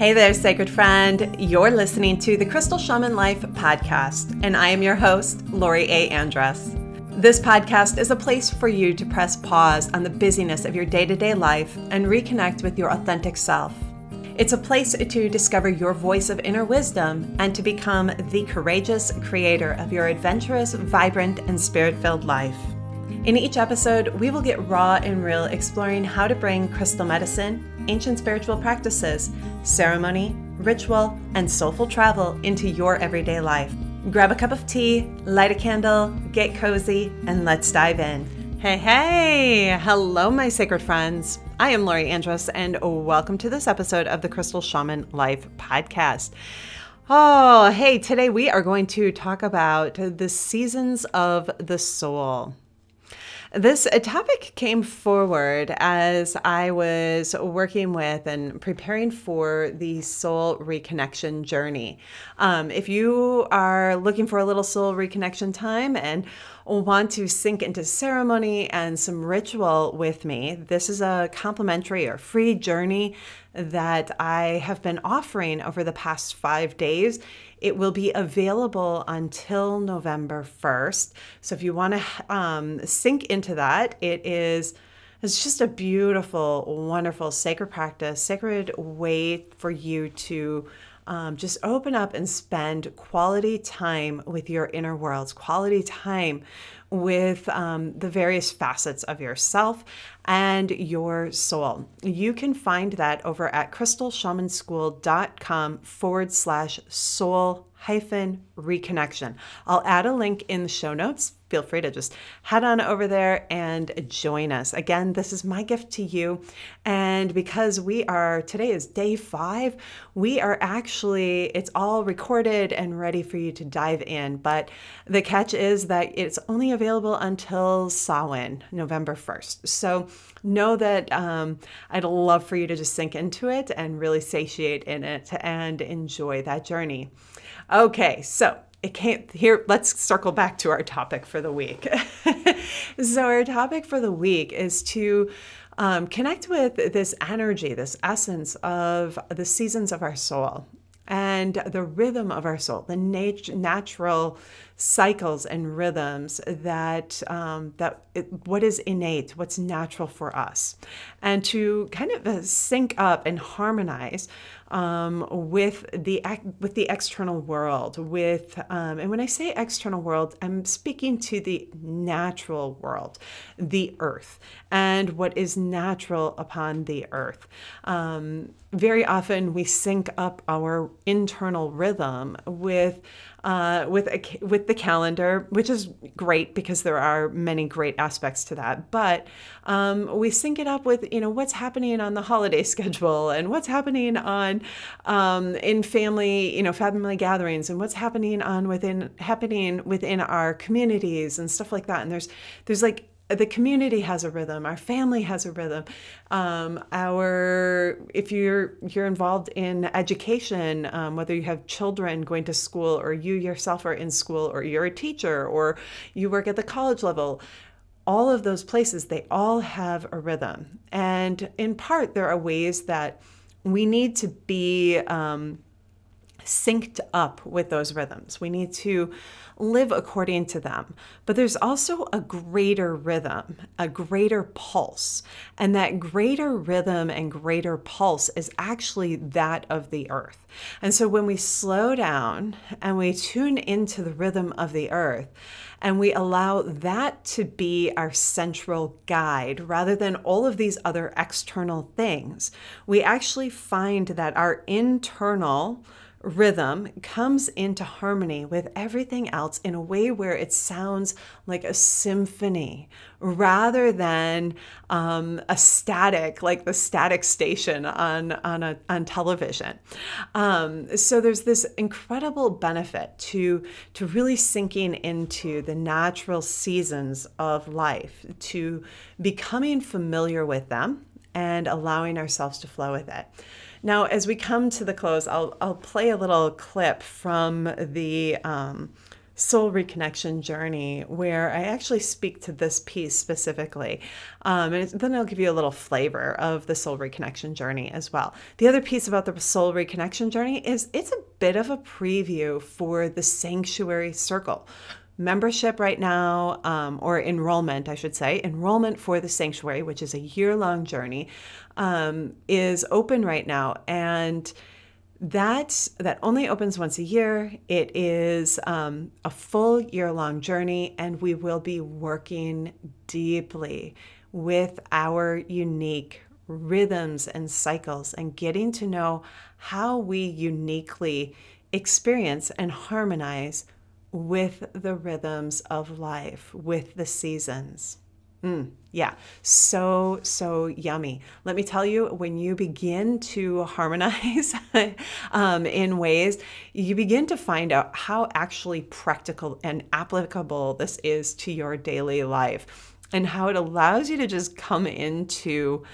Hey there, sacred friend. You're listening to the Crystal Shaman Life podcast, and I am your host, Lori A. Andress. This podcast is a place for you to press pause on the busyness of your day to day life and reconnect with your authentic self. It's a place to discover your voice of inner wisdom and to become the courageous creator of your adventurous, vibrant, and spirit filled life. In each episode, we will get raw and real exploring how to bring crystal medicine, ancient spiritual practices, ceremony, ritual, and soulful travel into your everyday life. Grab a cup of tea, light a candle, get cozy, and let's dive in. Hey, hey! Hello, my sacred friends. I am Lori Andress, and welcome to this episode of the Crystal Shaman Life podcast. Oh, hey, today we are going to talk about the seasons of the soul. This topic came forward as I was working with and preparing for the soul reconnection journey. Um, if you are looking for a little soul reconnection time and want to sink into ceremony and some ritual with me, this is a complimentary or free journey that I have been offering over the past five days. It will be available until November 1st. So if you want to um, sink into that, it is. It's just a beautiful, wonderful sacred practice, sacred way for you to um, just open up and spend quality time with your inner worlds, quality time with um, the various facets of yourself and your soul. You can find that over at crystalshamanschool.com forward slash soul hyphen reconnection. I'll add a link in the show notes feel free to just head on over there and join us. Again, this is my gift to you. And because we are, today is day five, we are actually, it's all recorded and ready for you to dive in. But the catch is that it's only available until Samhain, November 1st. So know that um, I'd love for you to just sink into it and really satiate in it and enjoy that journey. Okay, so it can't here let's circle back to our topic for the week. So our topic for the week is to um, connect with this energy this essence of the seasons of our soul and the rhythm of our soul the nat- natural cycles and rhythms that um, that it, what is innate what's natural for us. And to kind of uh, sync up and harmonize um, with the with the external world. With um, and when I say external world, I'm speaking to the natural world, the earth, and what is natural upon the earth. Um, very often we sync up our internal rhythm with uh, with a, with the calendar, which is great because there are many great aspects to that. But um, we sync it up with you know what's happening on the holiday schedule and what's happening on um, in family you know family gatherings and what's happening on within happening within our communities and stuff like that. And there's there's like the community has a rhythm. Our family has a rhythm. Um, our if you're you're involved in education um, whether you have children going to school or you yourself are in school or you're a teacher or you work at the college level all of those places they all have a rhythm. And in part there are ways that we need to be um, synced up with those rhythms we need to live according to them. But there's also a greater rhythm, a greater pulse. And that greater rhythm and greater pulse is actually that of the earth. And so when we slow down and we tune into the rhythm of the earth, and we allow that to be our central guide rather than all of these other external things, we actually find that our internal rhythm comes into harmony with everything else in a way where it sounds like a symphony rather than um, a static, like the static station on on a, on television. Um, so there's this incredible benefit to to really sinking into the natural seasons of life, to becoming familiar with them and allowing ourselves to flow with it. Now, as we come to the close, I'll, I'll play a little clip from the um, soul reconnection journey where I actually speak to this piece specifically. Um, and then I'll give you a little flavor of the soul reconnection journey as well. The other piece about the soul reconnection journey is it's a bit of a preview for the sanctuary circle. Membership right now, um, or enrollment, I should say, enrollment for the sanctuary, which is a year long journey, um, is open right now. And that that only opens once a year. It is um, a full year long journey, and we will be working deeply with our unique rhythms and cycles and getting to know how we uniquely experience and harmonize with the rhythms of life, with the seasons. Mm, yeah, so, so yummy. Let me tell you, when you begin to harmonize um, in ways, you begin to find out how actually practical and applicable this is to your daily life and how it allows you to just come into.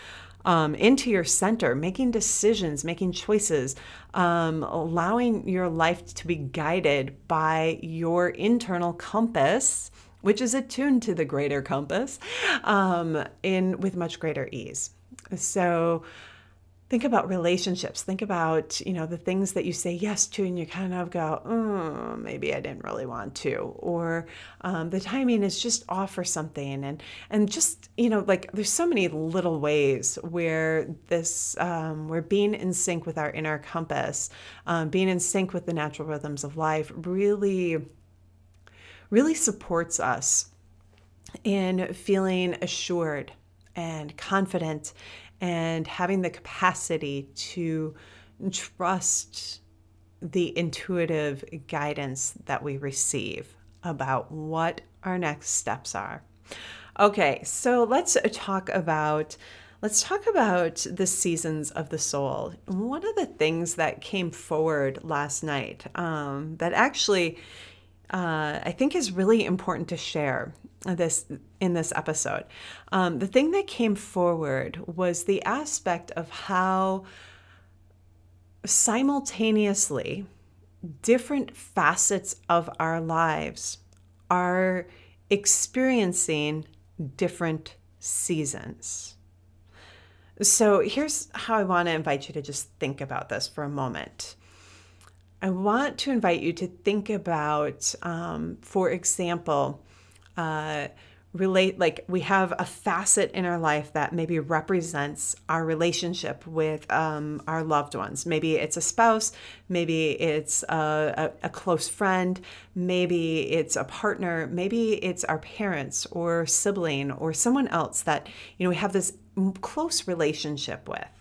Um, into your center, making decisions, making choices, um, allowing your life to be guided by your internal compass which is attuned to the greater compass um, in with much greater ease. So think about relationships. Think about you know the things that you say yes to, and you kind of go, oh, maybe I didn't really want to, or um, the timing is just off for something, and and just you know like there's so many little ways where this um, we're being in sync with our inner compass, um, being in sync with the natural rhythms of life, really really supports us in feeling assured and confident and having the capacity to trust the intuitive guidance that we receive about what our next steps are. Okay, so let's talk about let's talk about the seasons of the soul. One of the things that came forward last night um, that actually uh, I think is really important to share this in this episode. Um, the thing that came forward was the aspect of how simultaneously different facets of our lives are experiencing different seasons. So here's how I want to invite you to just think about this for a moment. I want to invite you to think about, um, for example, uh, relate like we have a facet in our life that maybe represents our relationship with um, our loved ones maybe it's a spouse maybe it's a, a, a, close friend maybe it's a partner maybe it's our parents or sibling or someone else that you know we have this close relationship with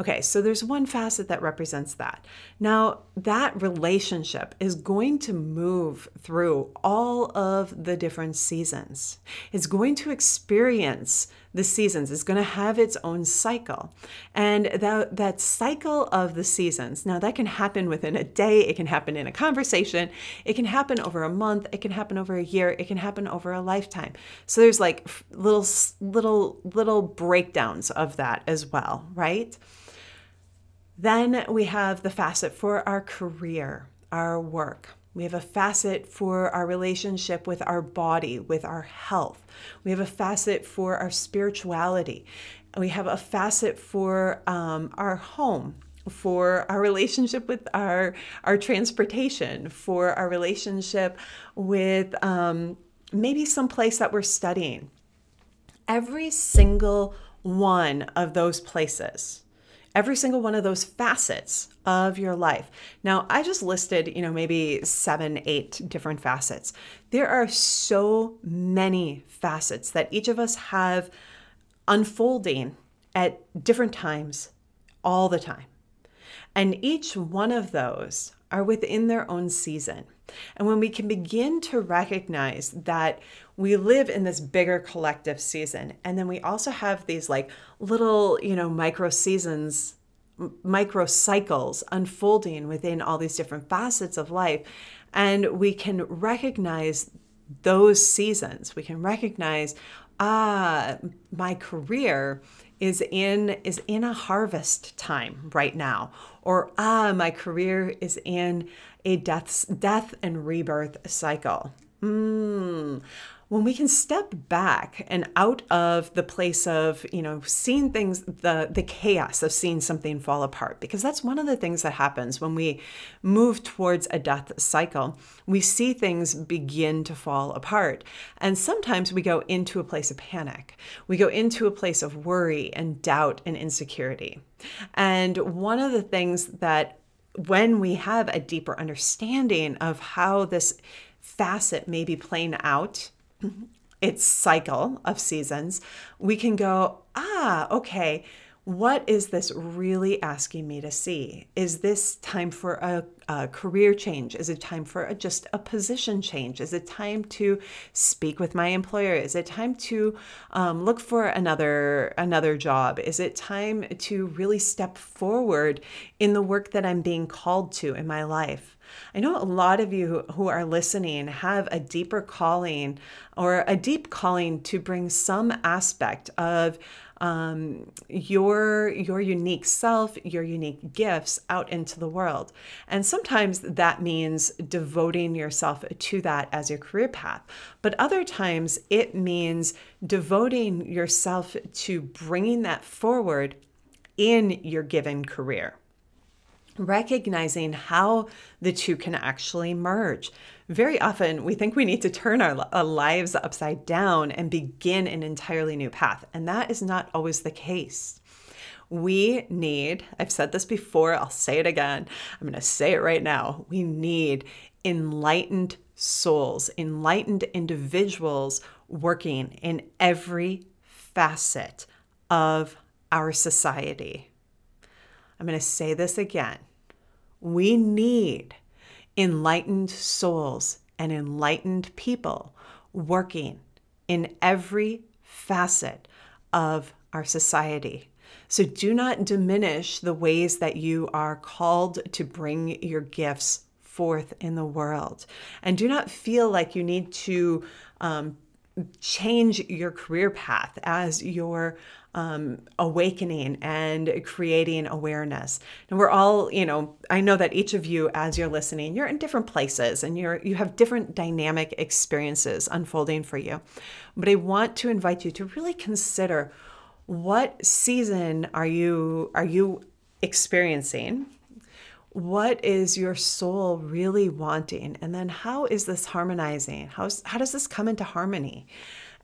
Okay, so there's one facet that represents that. Now, that relationship is going to move through all of the different seasons. It's going to experience the seasons, it's going to have its own cycle. And that, that cycle of the seasons, now that can happen within a day, it can happen in a conversation, it can happen over a month, it can happen over a year, it can happen over a lifetime. So there's like little, little, little breakdowns of that as well, right? Then we have the facet for our career, our work. We have a facet for our relationship with our body, with our health. We have a facet for our spirituality. We have a facet for um, our home, for our relationship with our our transportation, for our relationship with um, maybe some place that we're studying. Every single one of those places every single one of those facets of your life. Now, I just listed, you know, maybe seven, eight different facets. There are so many facets that each of us have unfolding at different times all the time. And each one of those are within their own season. And when we can begin to recognize that we live in this bigger collective season, and then we also have these like little, you know, micro seasons, micro cycles unfolding within all these different facets of life. And we can recognize those seasons. We can recognize, ah, my career is in is in a harvest time right now or ah my career is in a death death and rebirth cycle. Mm, when we can step back and out of the place of you know seeing things the the chaos of seeing something fall apart because that's one of the things that happens when we move towards a death cycle. We see things begin to fall apart and sometimes we go into a place of panic. We go into a place of worry and doubt and insecurity. And one of the things that when we have a deeper understanding of how this facet may be playing out its cycle of seasons, we can go, ah, okay, what is this really asking me to see? Is this time for a, a, career change? Is it time for a, just a position change? Is it time to speak with my employer? Is it time to um, look for another another job? Is it time to really step forward in the work that I'm being called to in my life? I know a lot of you who are listening have a deeper calling or a deep calling to bring some aspect of um, your your unique self, your unique gifts out into the world. And sometimes that means devoting yourself to that as your career path. But other times it means devoting yourself to bringing that forward in your given career recognizing how the two can actually merge. Very often, we think we need to turn our, our, uh, lives upside down and begin an entirely new path, and that is not always the case. We need, I've said this before, I'll say it again, I'm going to say it right now. We need enlightened souls, enlightened individuals working in every facet of our society. I'm going to say this again. We need enlightened souls and enlightened people working in every facet of our society. So do not diminish the ways that you are called to bring your gifts forth in the world. And do not feel like you need to um, change your career path as you're um, awakening and creating awareness. And we're all, you know, I know that each of you, as you're listening, you're in different places and you're you have different dynamic experiences unfolding for you. But I want to invite you to really consider what season are you are you experiencing what is your soul really wanting? And then how is this harmonizing? How, how does this come into harmony?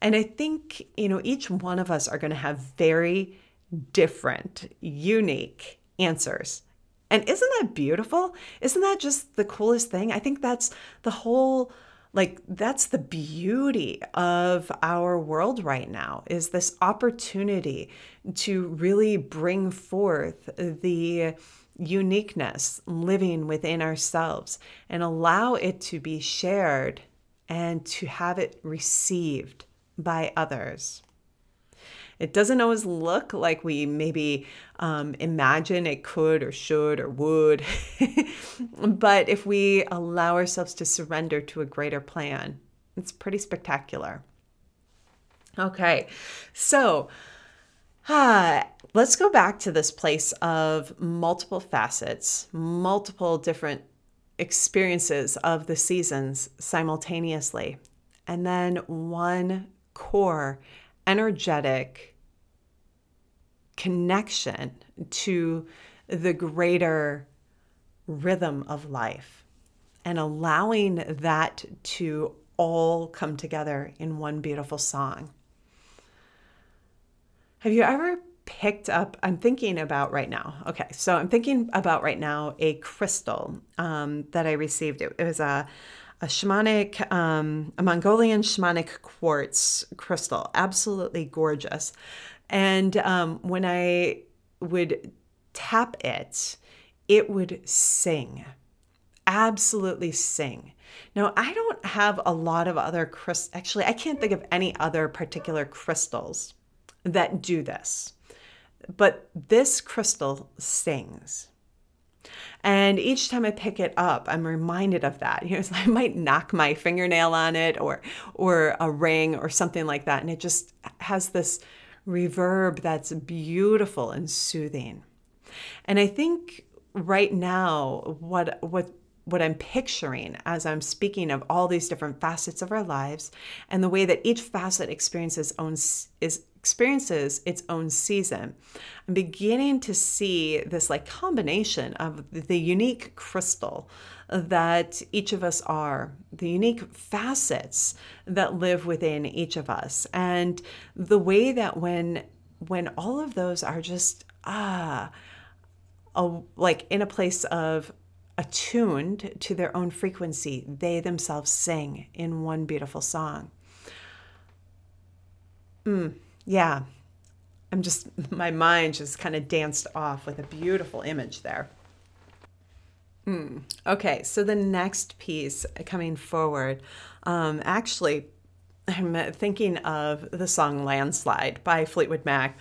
And i think you know each one of us are going to have very different unique answers. And isn't that beautiful? Isn't that just the coolest thing? I think that's the whole like that's the beauty of our world right now is this opportunity to really bring forth the uniqueness living within ourselves and allow it to be shared and to have it received by others. It doesn't always look like we maybe um, imagine it could or should or would. but if we allow ourselves to surrender to a greater plan, it's pretty spectacular. Okay, so ah, let's go back to this place of multiple facets, multiple different experiences of the seasons simultaneously, and then one core, energetic connection to the greater rhythm of life and allowing that to all come together in one beautiful song. Have you ever picked up, I'm thinking about right now. Okay, so I'm thinking about right now a crystal um, that I received. It, it was a, a shamanic, um, a Mongolian shamanic quartz crystal, absolutely gorgeous. And um, when I would tap it, it would sing, absolutely sing. Now, I don't have a lot of other crystals. Actually, I can't think of any other particular crystals that do this. But this crystal sings. And each time I pick it up, I'm reminded of that. You know, I might knock my fingernail on it or or a ring or something like that. And it just has this reverb that's beautiful and soothing. And I think right now, what, what, what I'm picturing as I'm speaking of all these different facets of our lives and the way that each facet experiences own is experiences its own season. I'm beginning to see this like combination of the unique crystal that each of us are, the unique facets that live within each of us, and the way that when when all of those are just ah, a, like in a place of attuned to their own frequency, they themselves sing in one beautiful song. Mm, yeah, I'm just, my mind just kind of danced off with a beautiful image there. Mm. Okay, so the next piece coming forward, um, actually, I'm thinking of the song Landslide by Fleetwood Mac.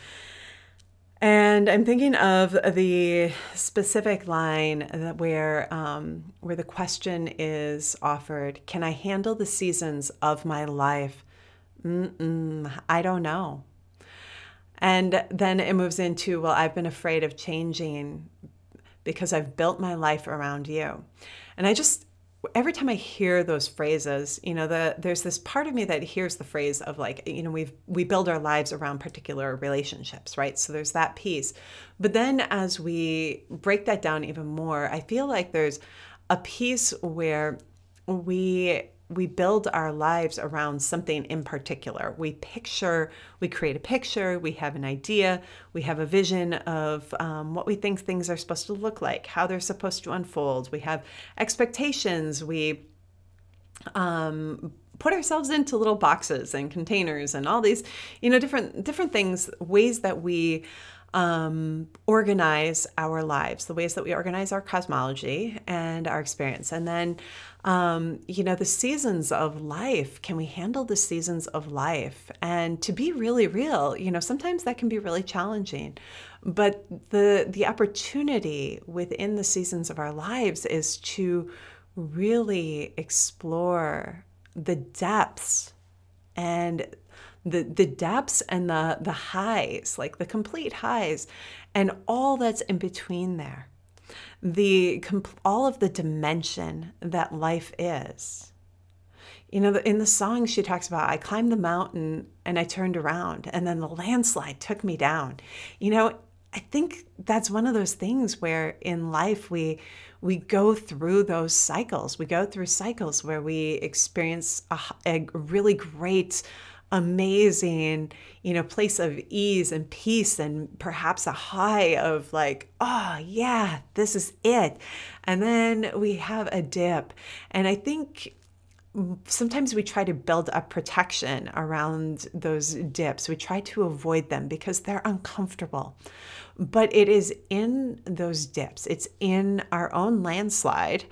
And I'm thinking of the specific line that where um, where the question is offered: Can I handle the seasons of my life? Mm-mm, I don't know. And then it moves into, well, I've been afraid of changing because I've built my life around you. And I just every time I hear those phrases, you know, the there's this part of me that hears the phrase of like, you know, we've we build our lives around particular relationships, right? So there's that piece. But then as we break that down even more, I feel like there's a piece where we we build our lives around something in particular. We picture, we create a picture, we have an idea, we have a vision of um, what we think things are supposed to look like, how they're supposed to unfold. We have expectations. We um, put ourselves into little boxes and containers and all these, you know, different different things, ways that we um, organize our lives, the ways that we organize our cosmology and our experience. And then, um, you know, the seasons of life. Can we handle the seasons of life? And to be really real, you know, sometimes that can be really challenging. But the the opportunity within the seasons of our lives is to really explore the depths and the the depths and the the highs, like the complete highs, and all that's in between there. The all of the dimension that life is. You know, in the song she talks about, I climbed the mountain and I turned around, and then the landslide took me down. You know, I think that's one of those things where in life we we go through those cycles. We go through cycles where we experience a, a really great amazing, you know, place of ease and peace and perhaps a high of like, oh, yeah, this is it. And then we have a dip. And I think sometimes we try to build up protection around those dips. We try to avoid them because they're uncomfortable. But it is in those dips, it's in our own landslide,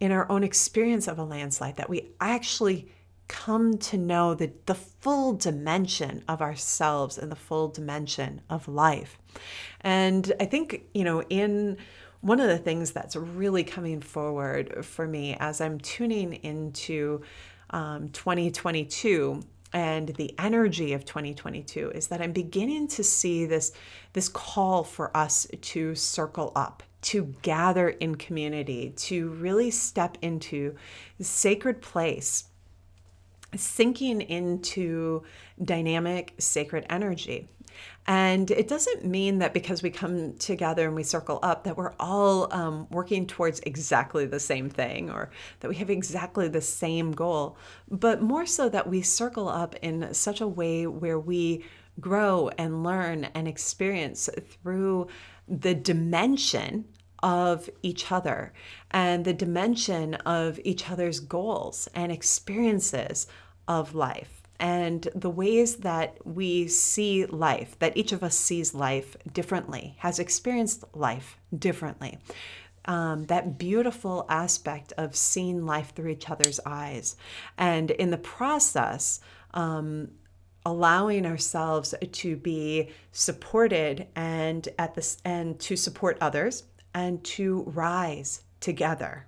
in our own experience of a landslide, that we actually come to know the, the full dimension of ourselves and the full dimension of life. And I think, you know, in one of the things that's really coming forward for me as I'm tuning into um, 2022 and the energy of 2022 is that I'm beginning to see this this call for us to circle up to gather in community to really step into sacred place sinking into dynamic sacred energy. And it doesn't mean that because we come together and we circle up that we're all um, working towards exactly the same thing or that we have exactly the same goal, but more so that we circle up in such a way where we grow and learn and experience through the dimension of each other and the dimension of each other's goals and experiences of life and the ways that we see life, that each of us sees life differently, has experienced life differently. Um, that beautiful aspect of seeing life through each other's eyes. And in the process, um, allowing ourselves to be supported and at this and to support others and to rise together,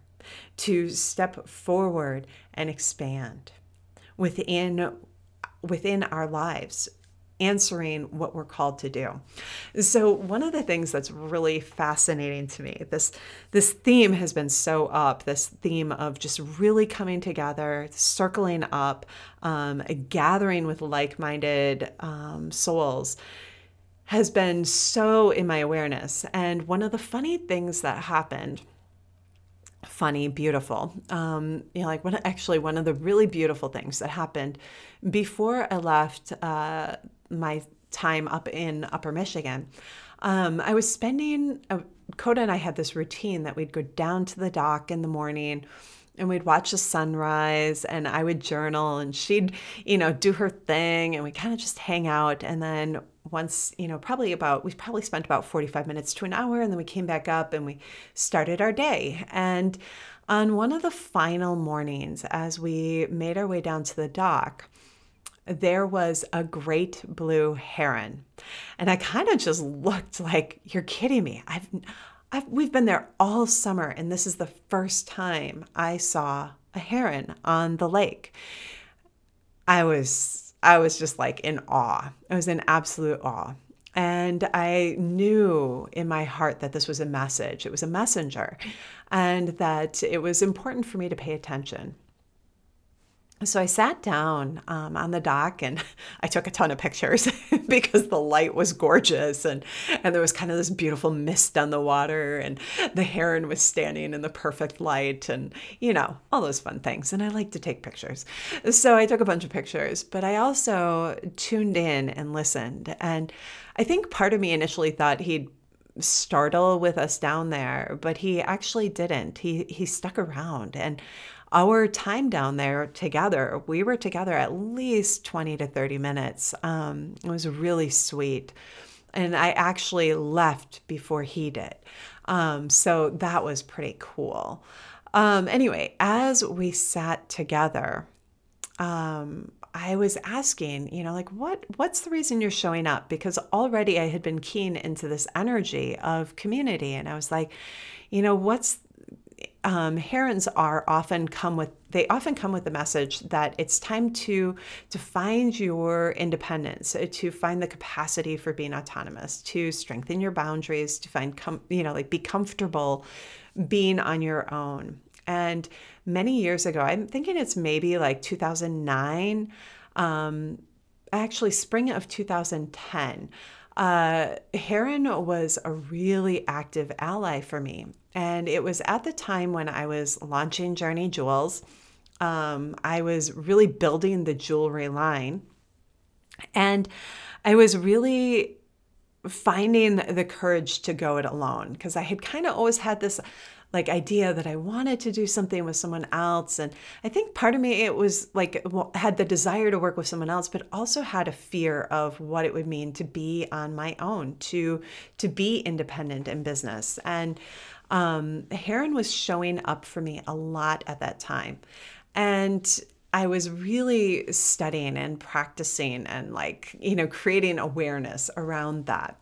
to step forward and expand within within our lives answering what we're called to do. So one of the things that's really fascinating to me, this this theme has been so up, this theme of just really coming together, circling up, um, gathering with like-minded um, souls has been so in my awareness. And one of the funny things that happened funny, beautiful. Um, you know, like one actually one of the really beautiful things that happened before I left uh, my time up in Upper Michigan. Um, I was spending, uh, Coda and I had this routine that we'd go down to the dock in the morning and we'd watch the sunrise and I would journal and she'd, you know, do her thing and we kind of just hang out. And then once, you know, probably about, we probably spent about 45 minutes to an hour and then we came back up and we started our day. And on one of the final mornings, as we made our way down to the dock, there was a great blue heron. And I kind of just looked like, you're kidding me. I've, I've, we've been there all summer, and this is the first time I saw a heron on the lake. I was, I was just like in awe. I was in absolute awe. And I knew in my heart that this was a message, it was a messenger, and that it was important for me to pay attention so I sat down um, on the dock and I took a ton of pictures because the light was gorgeous and and there was kind of this beautiful mist on the water and the heron was standing in the perfect light and you know all those fun things and I like to take pictures. So I took a bunch of pictures, but I also tuned in and listened and I think part of me initially thought he'd startle with us down there, but he actually didn't. He he stuck around and our time down there together, we were together at least 20 to 30 minutes. Um, it was really sweet. And I actually left before he did. Um, so that was pretty cool. Um, anyway, as we sat together, um, I was asking, you know, like what what's the reason you're showing up? Because already I had been keen into this energy of community, and I was like, you know, what's um, herons are often come with they often come with the message that it's time to to find your independence uh, to find the capacity for being autonomous to strengthen your boundaries to find com- you know like be comfortable being on your own. And many years ago i'm thinking it's maybe like 2009 um, actually spring of 2010 uh, Heron was a really active ally for me. And it was at the time when I was launching Journey Jewels. Um, I was really building the jewelry line. And I was really finding the courage to go it alone because I had kind of always had this like idea that I wanted to do something with someone else. And I think part of me, it was like had the desire to work with someone else, but also had a fear of what it would mean to be on my own, to to be independent in business. And um, Heron was showing up for me a lot at that time. And I was really studying and practicing and like, you know, creating awareness around that.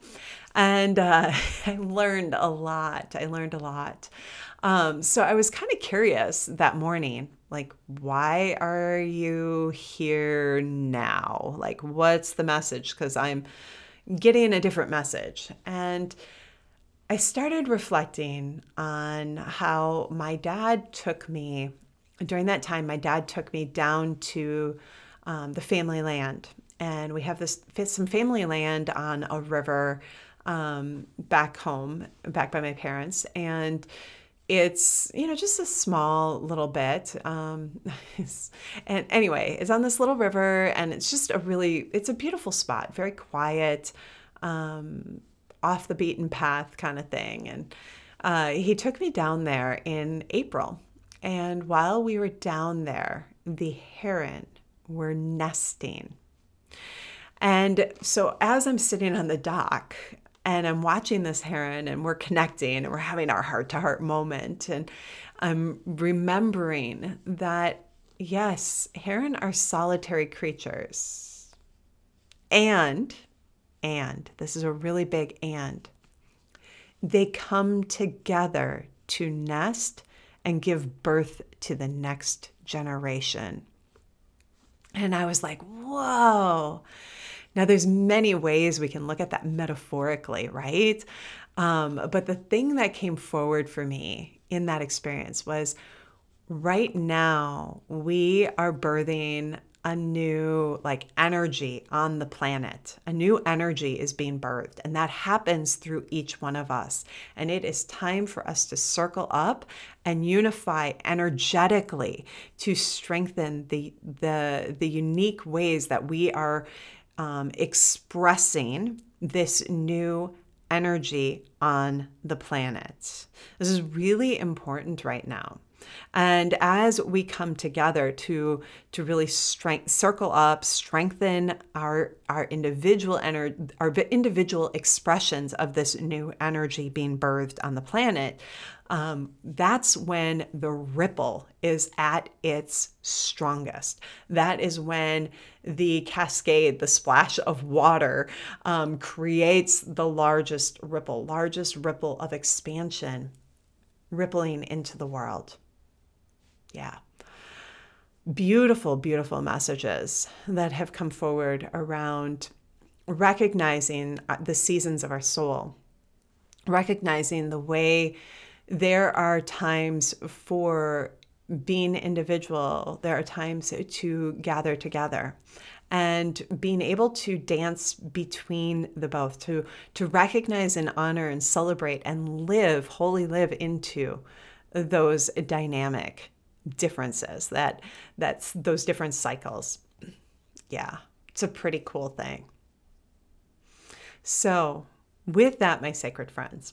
And uh, I learned a lot. I learned a lot. Um, so I was kind of curious that morning, like, why are you here now? Like, what's the message? Because I'm getting a different message. And I started reflecting on how my dad took me during that time. My dad took me down to um, the family land, and we have this some family land on a river um, back home, back by my parents, and it's you know just a small little bit um, and anyway it's on this little river and it's just a really it's a beautiful spot very quiet um, off the beaten path kind of thing. And uh, he took me down there in April. And while we were down there, the heron were nesting. And so as I'm sitting on the dock and I'm watching this heron and we're connecting and we're having our heart to heart moment, and I'm remembering that yes, heron are solitary creatures. And and. This is a really big and. They come together to nest and give birth to the next generation. And I was like, whoa. Now, there's many ways we can look at that metaphorically, right? Um, but the thing that came forward for me in that experience was right now we are birthing a new like energy on the planet. A new energy is being birthed and that happens through each one of us. And it is time for us to circle up and unify energetically to strengthen the the the unique ways that we are um, expressing this new energy on the planet. This is really important right now. And as we come together to to really strength, circle up, strengthen our our individual ener- our individual expressions of this new energy being birthed on the planet, um, that's when the ripple is at its strongest. That is when the cascade, the splash of water, um, creates the largest ripple, largest ripple of expansion rippling into the world. Yeah. Beautiful, beautiful messages that have come forward around recognizing uh, the seasons of our soul, recognizing the way there are times for being individual, there are times to gather together and being able to dance between the both to to recognize and honor and celebrate and live wholly live into those dynamic differences that that's those different cycles. Yeah it's a pretty cool thing. So with that my sacred friends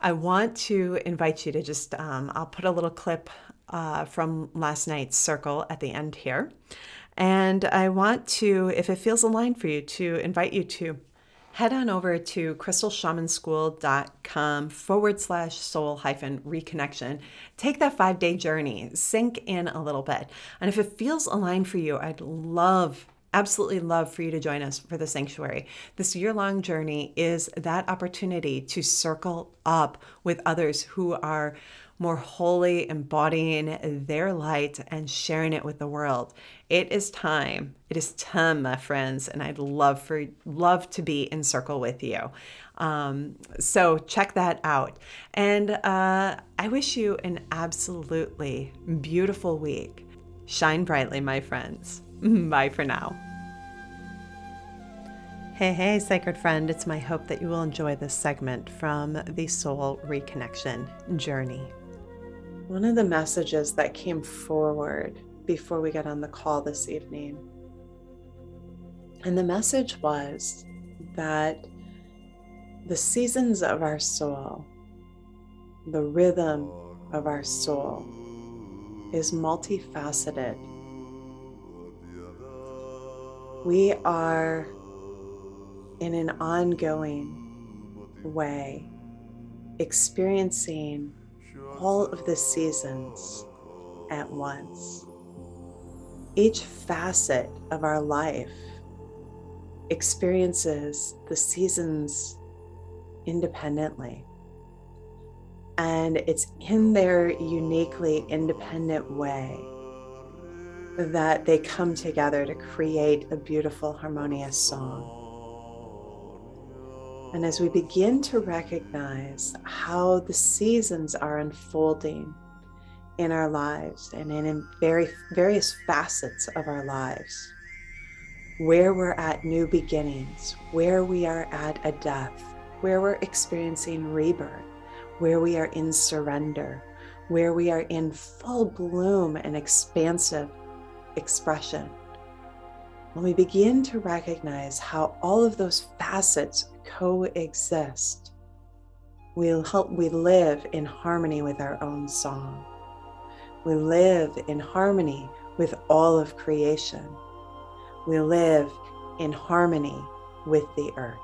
i want to invite you to just um, i'll put a little clip uh, from last night's circle at the end here. And i want to if it feels aligned for you to invite you to head on over to crystalshamanschool.com forward slash soul hyphen reconnection. Take that five day journey, sink in a little bit. And if it feels aligned for you, I'd love absolutely love for you to join us for the sanctuary. This year long journey is that opportunity to circle up with others who are more wholly embodying their light and sharing it with the world. It is time. It is time, my friends, and I'd love for love to be in circle with you. Um, so check that out. And uh, I wish you an absolutely beautiful week. Shine brightly, my friends. Bye for now. Hey, hey, sacred friend. It's my hope that you will enjoy this segment from the Soul Reconnection Journey. One of the messages that came forward before we got on the call this evening, and the message was that the seasons of our soul, the rhythm of our soul, is multifaceted. We are in an ongoing way experiencing all of the seasons at once. Each facet of our life experiences the seasons independently. And it's in their uniquely independent way that they come together to create a beautiful, harmonious song. And as we begin to recognize how the seasons are unfolding in our lives and in very various facets of our lives, where we're at new beginnings, where we are at a death, where we're experiencing rebirth, where we are in surrender, where we are in full bloom and expansive expression. When we begin to recognize how all of those facets coexist, we'll help we live in harmony with our own song. We live in harmony with all of creation. We live in harmony with the earth.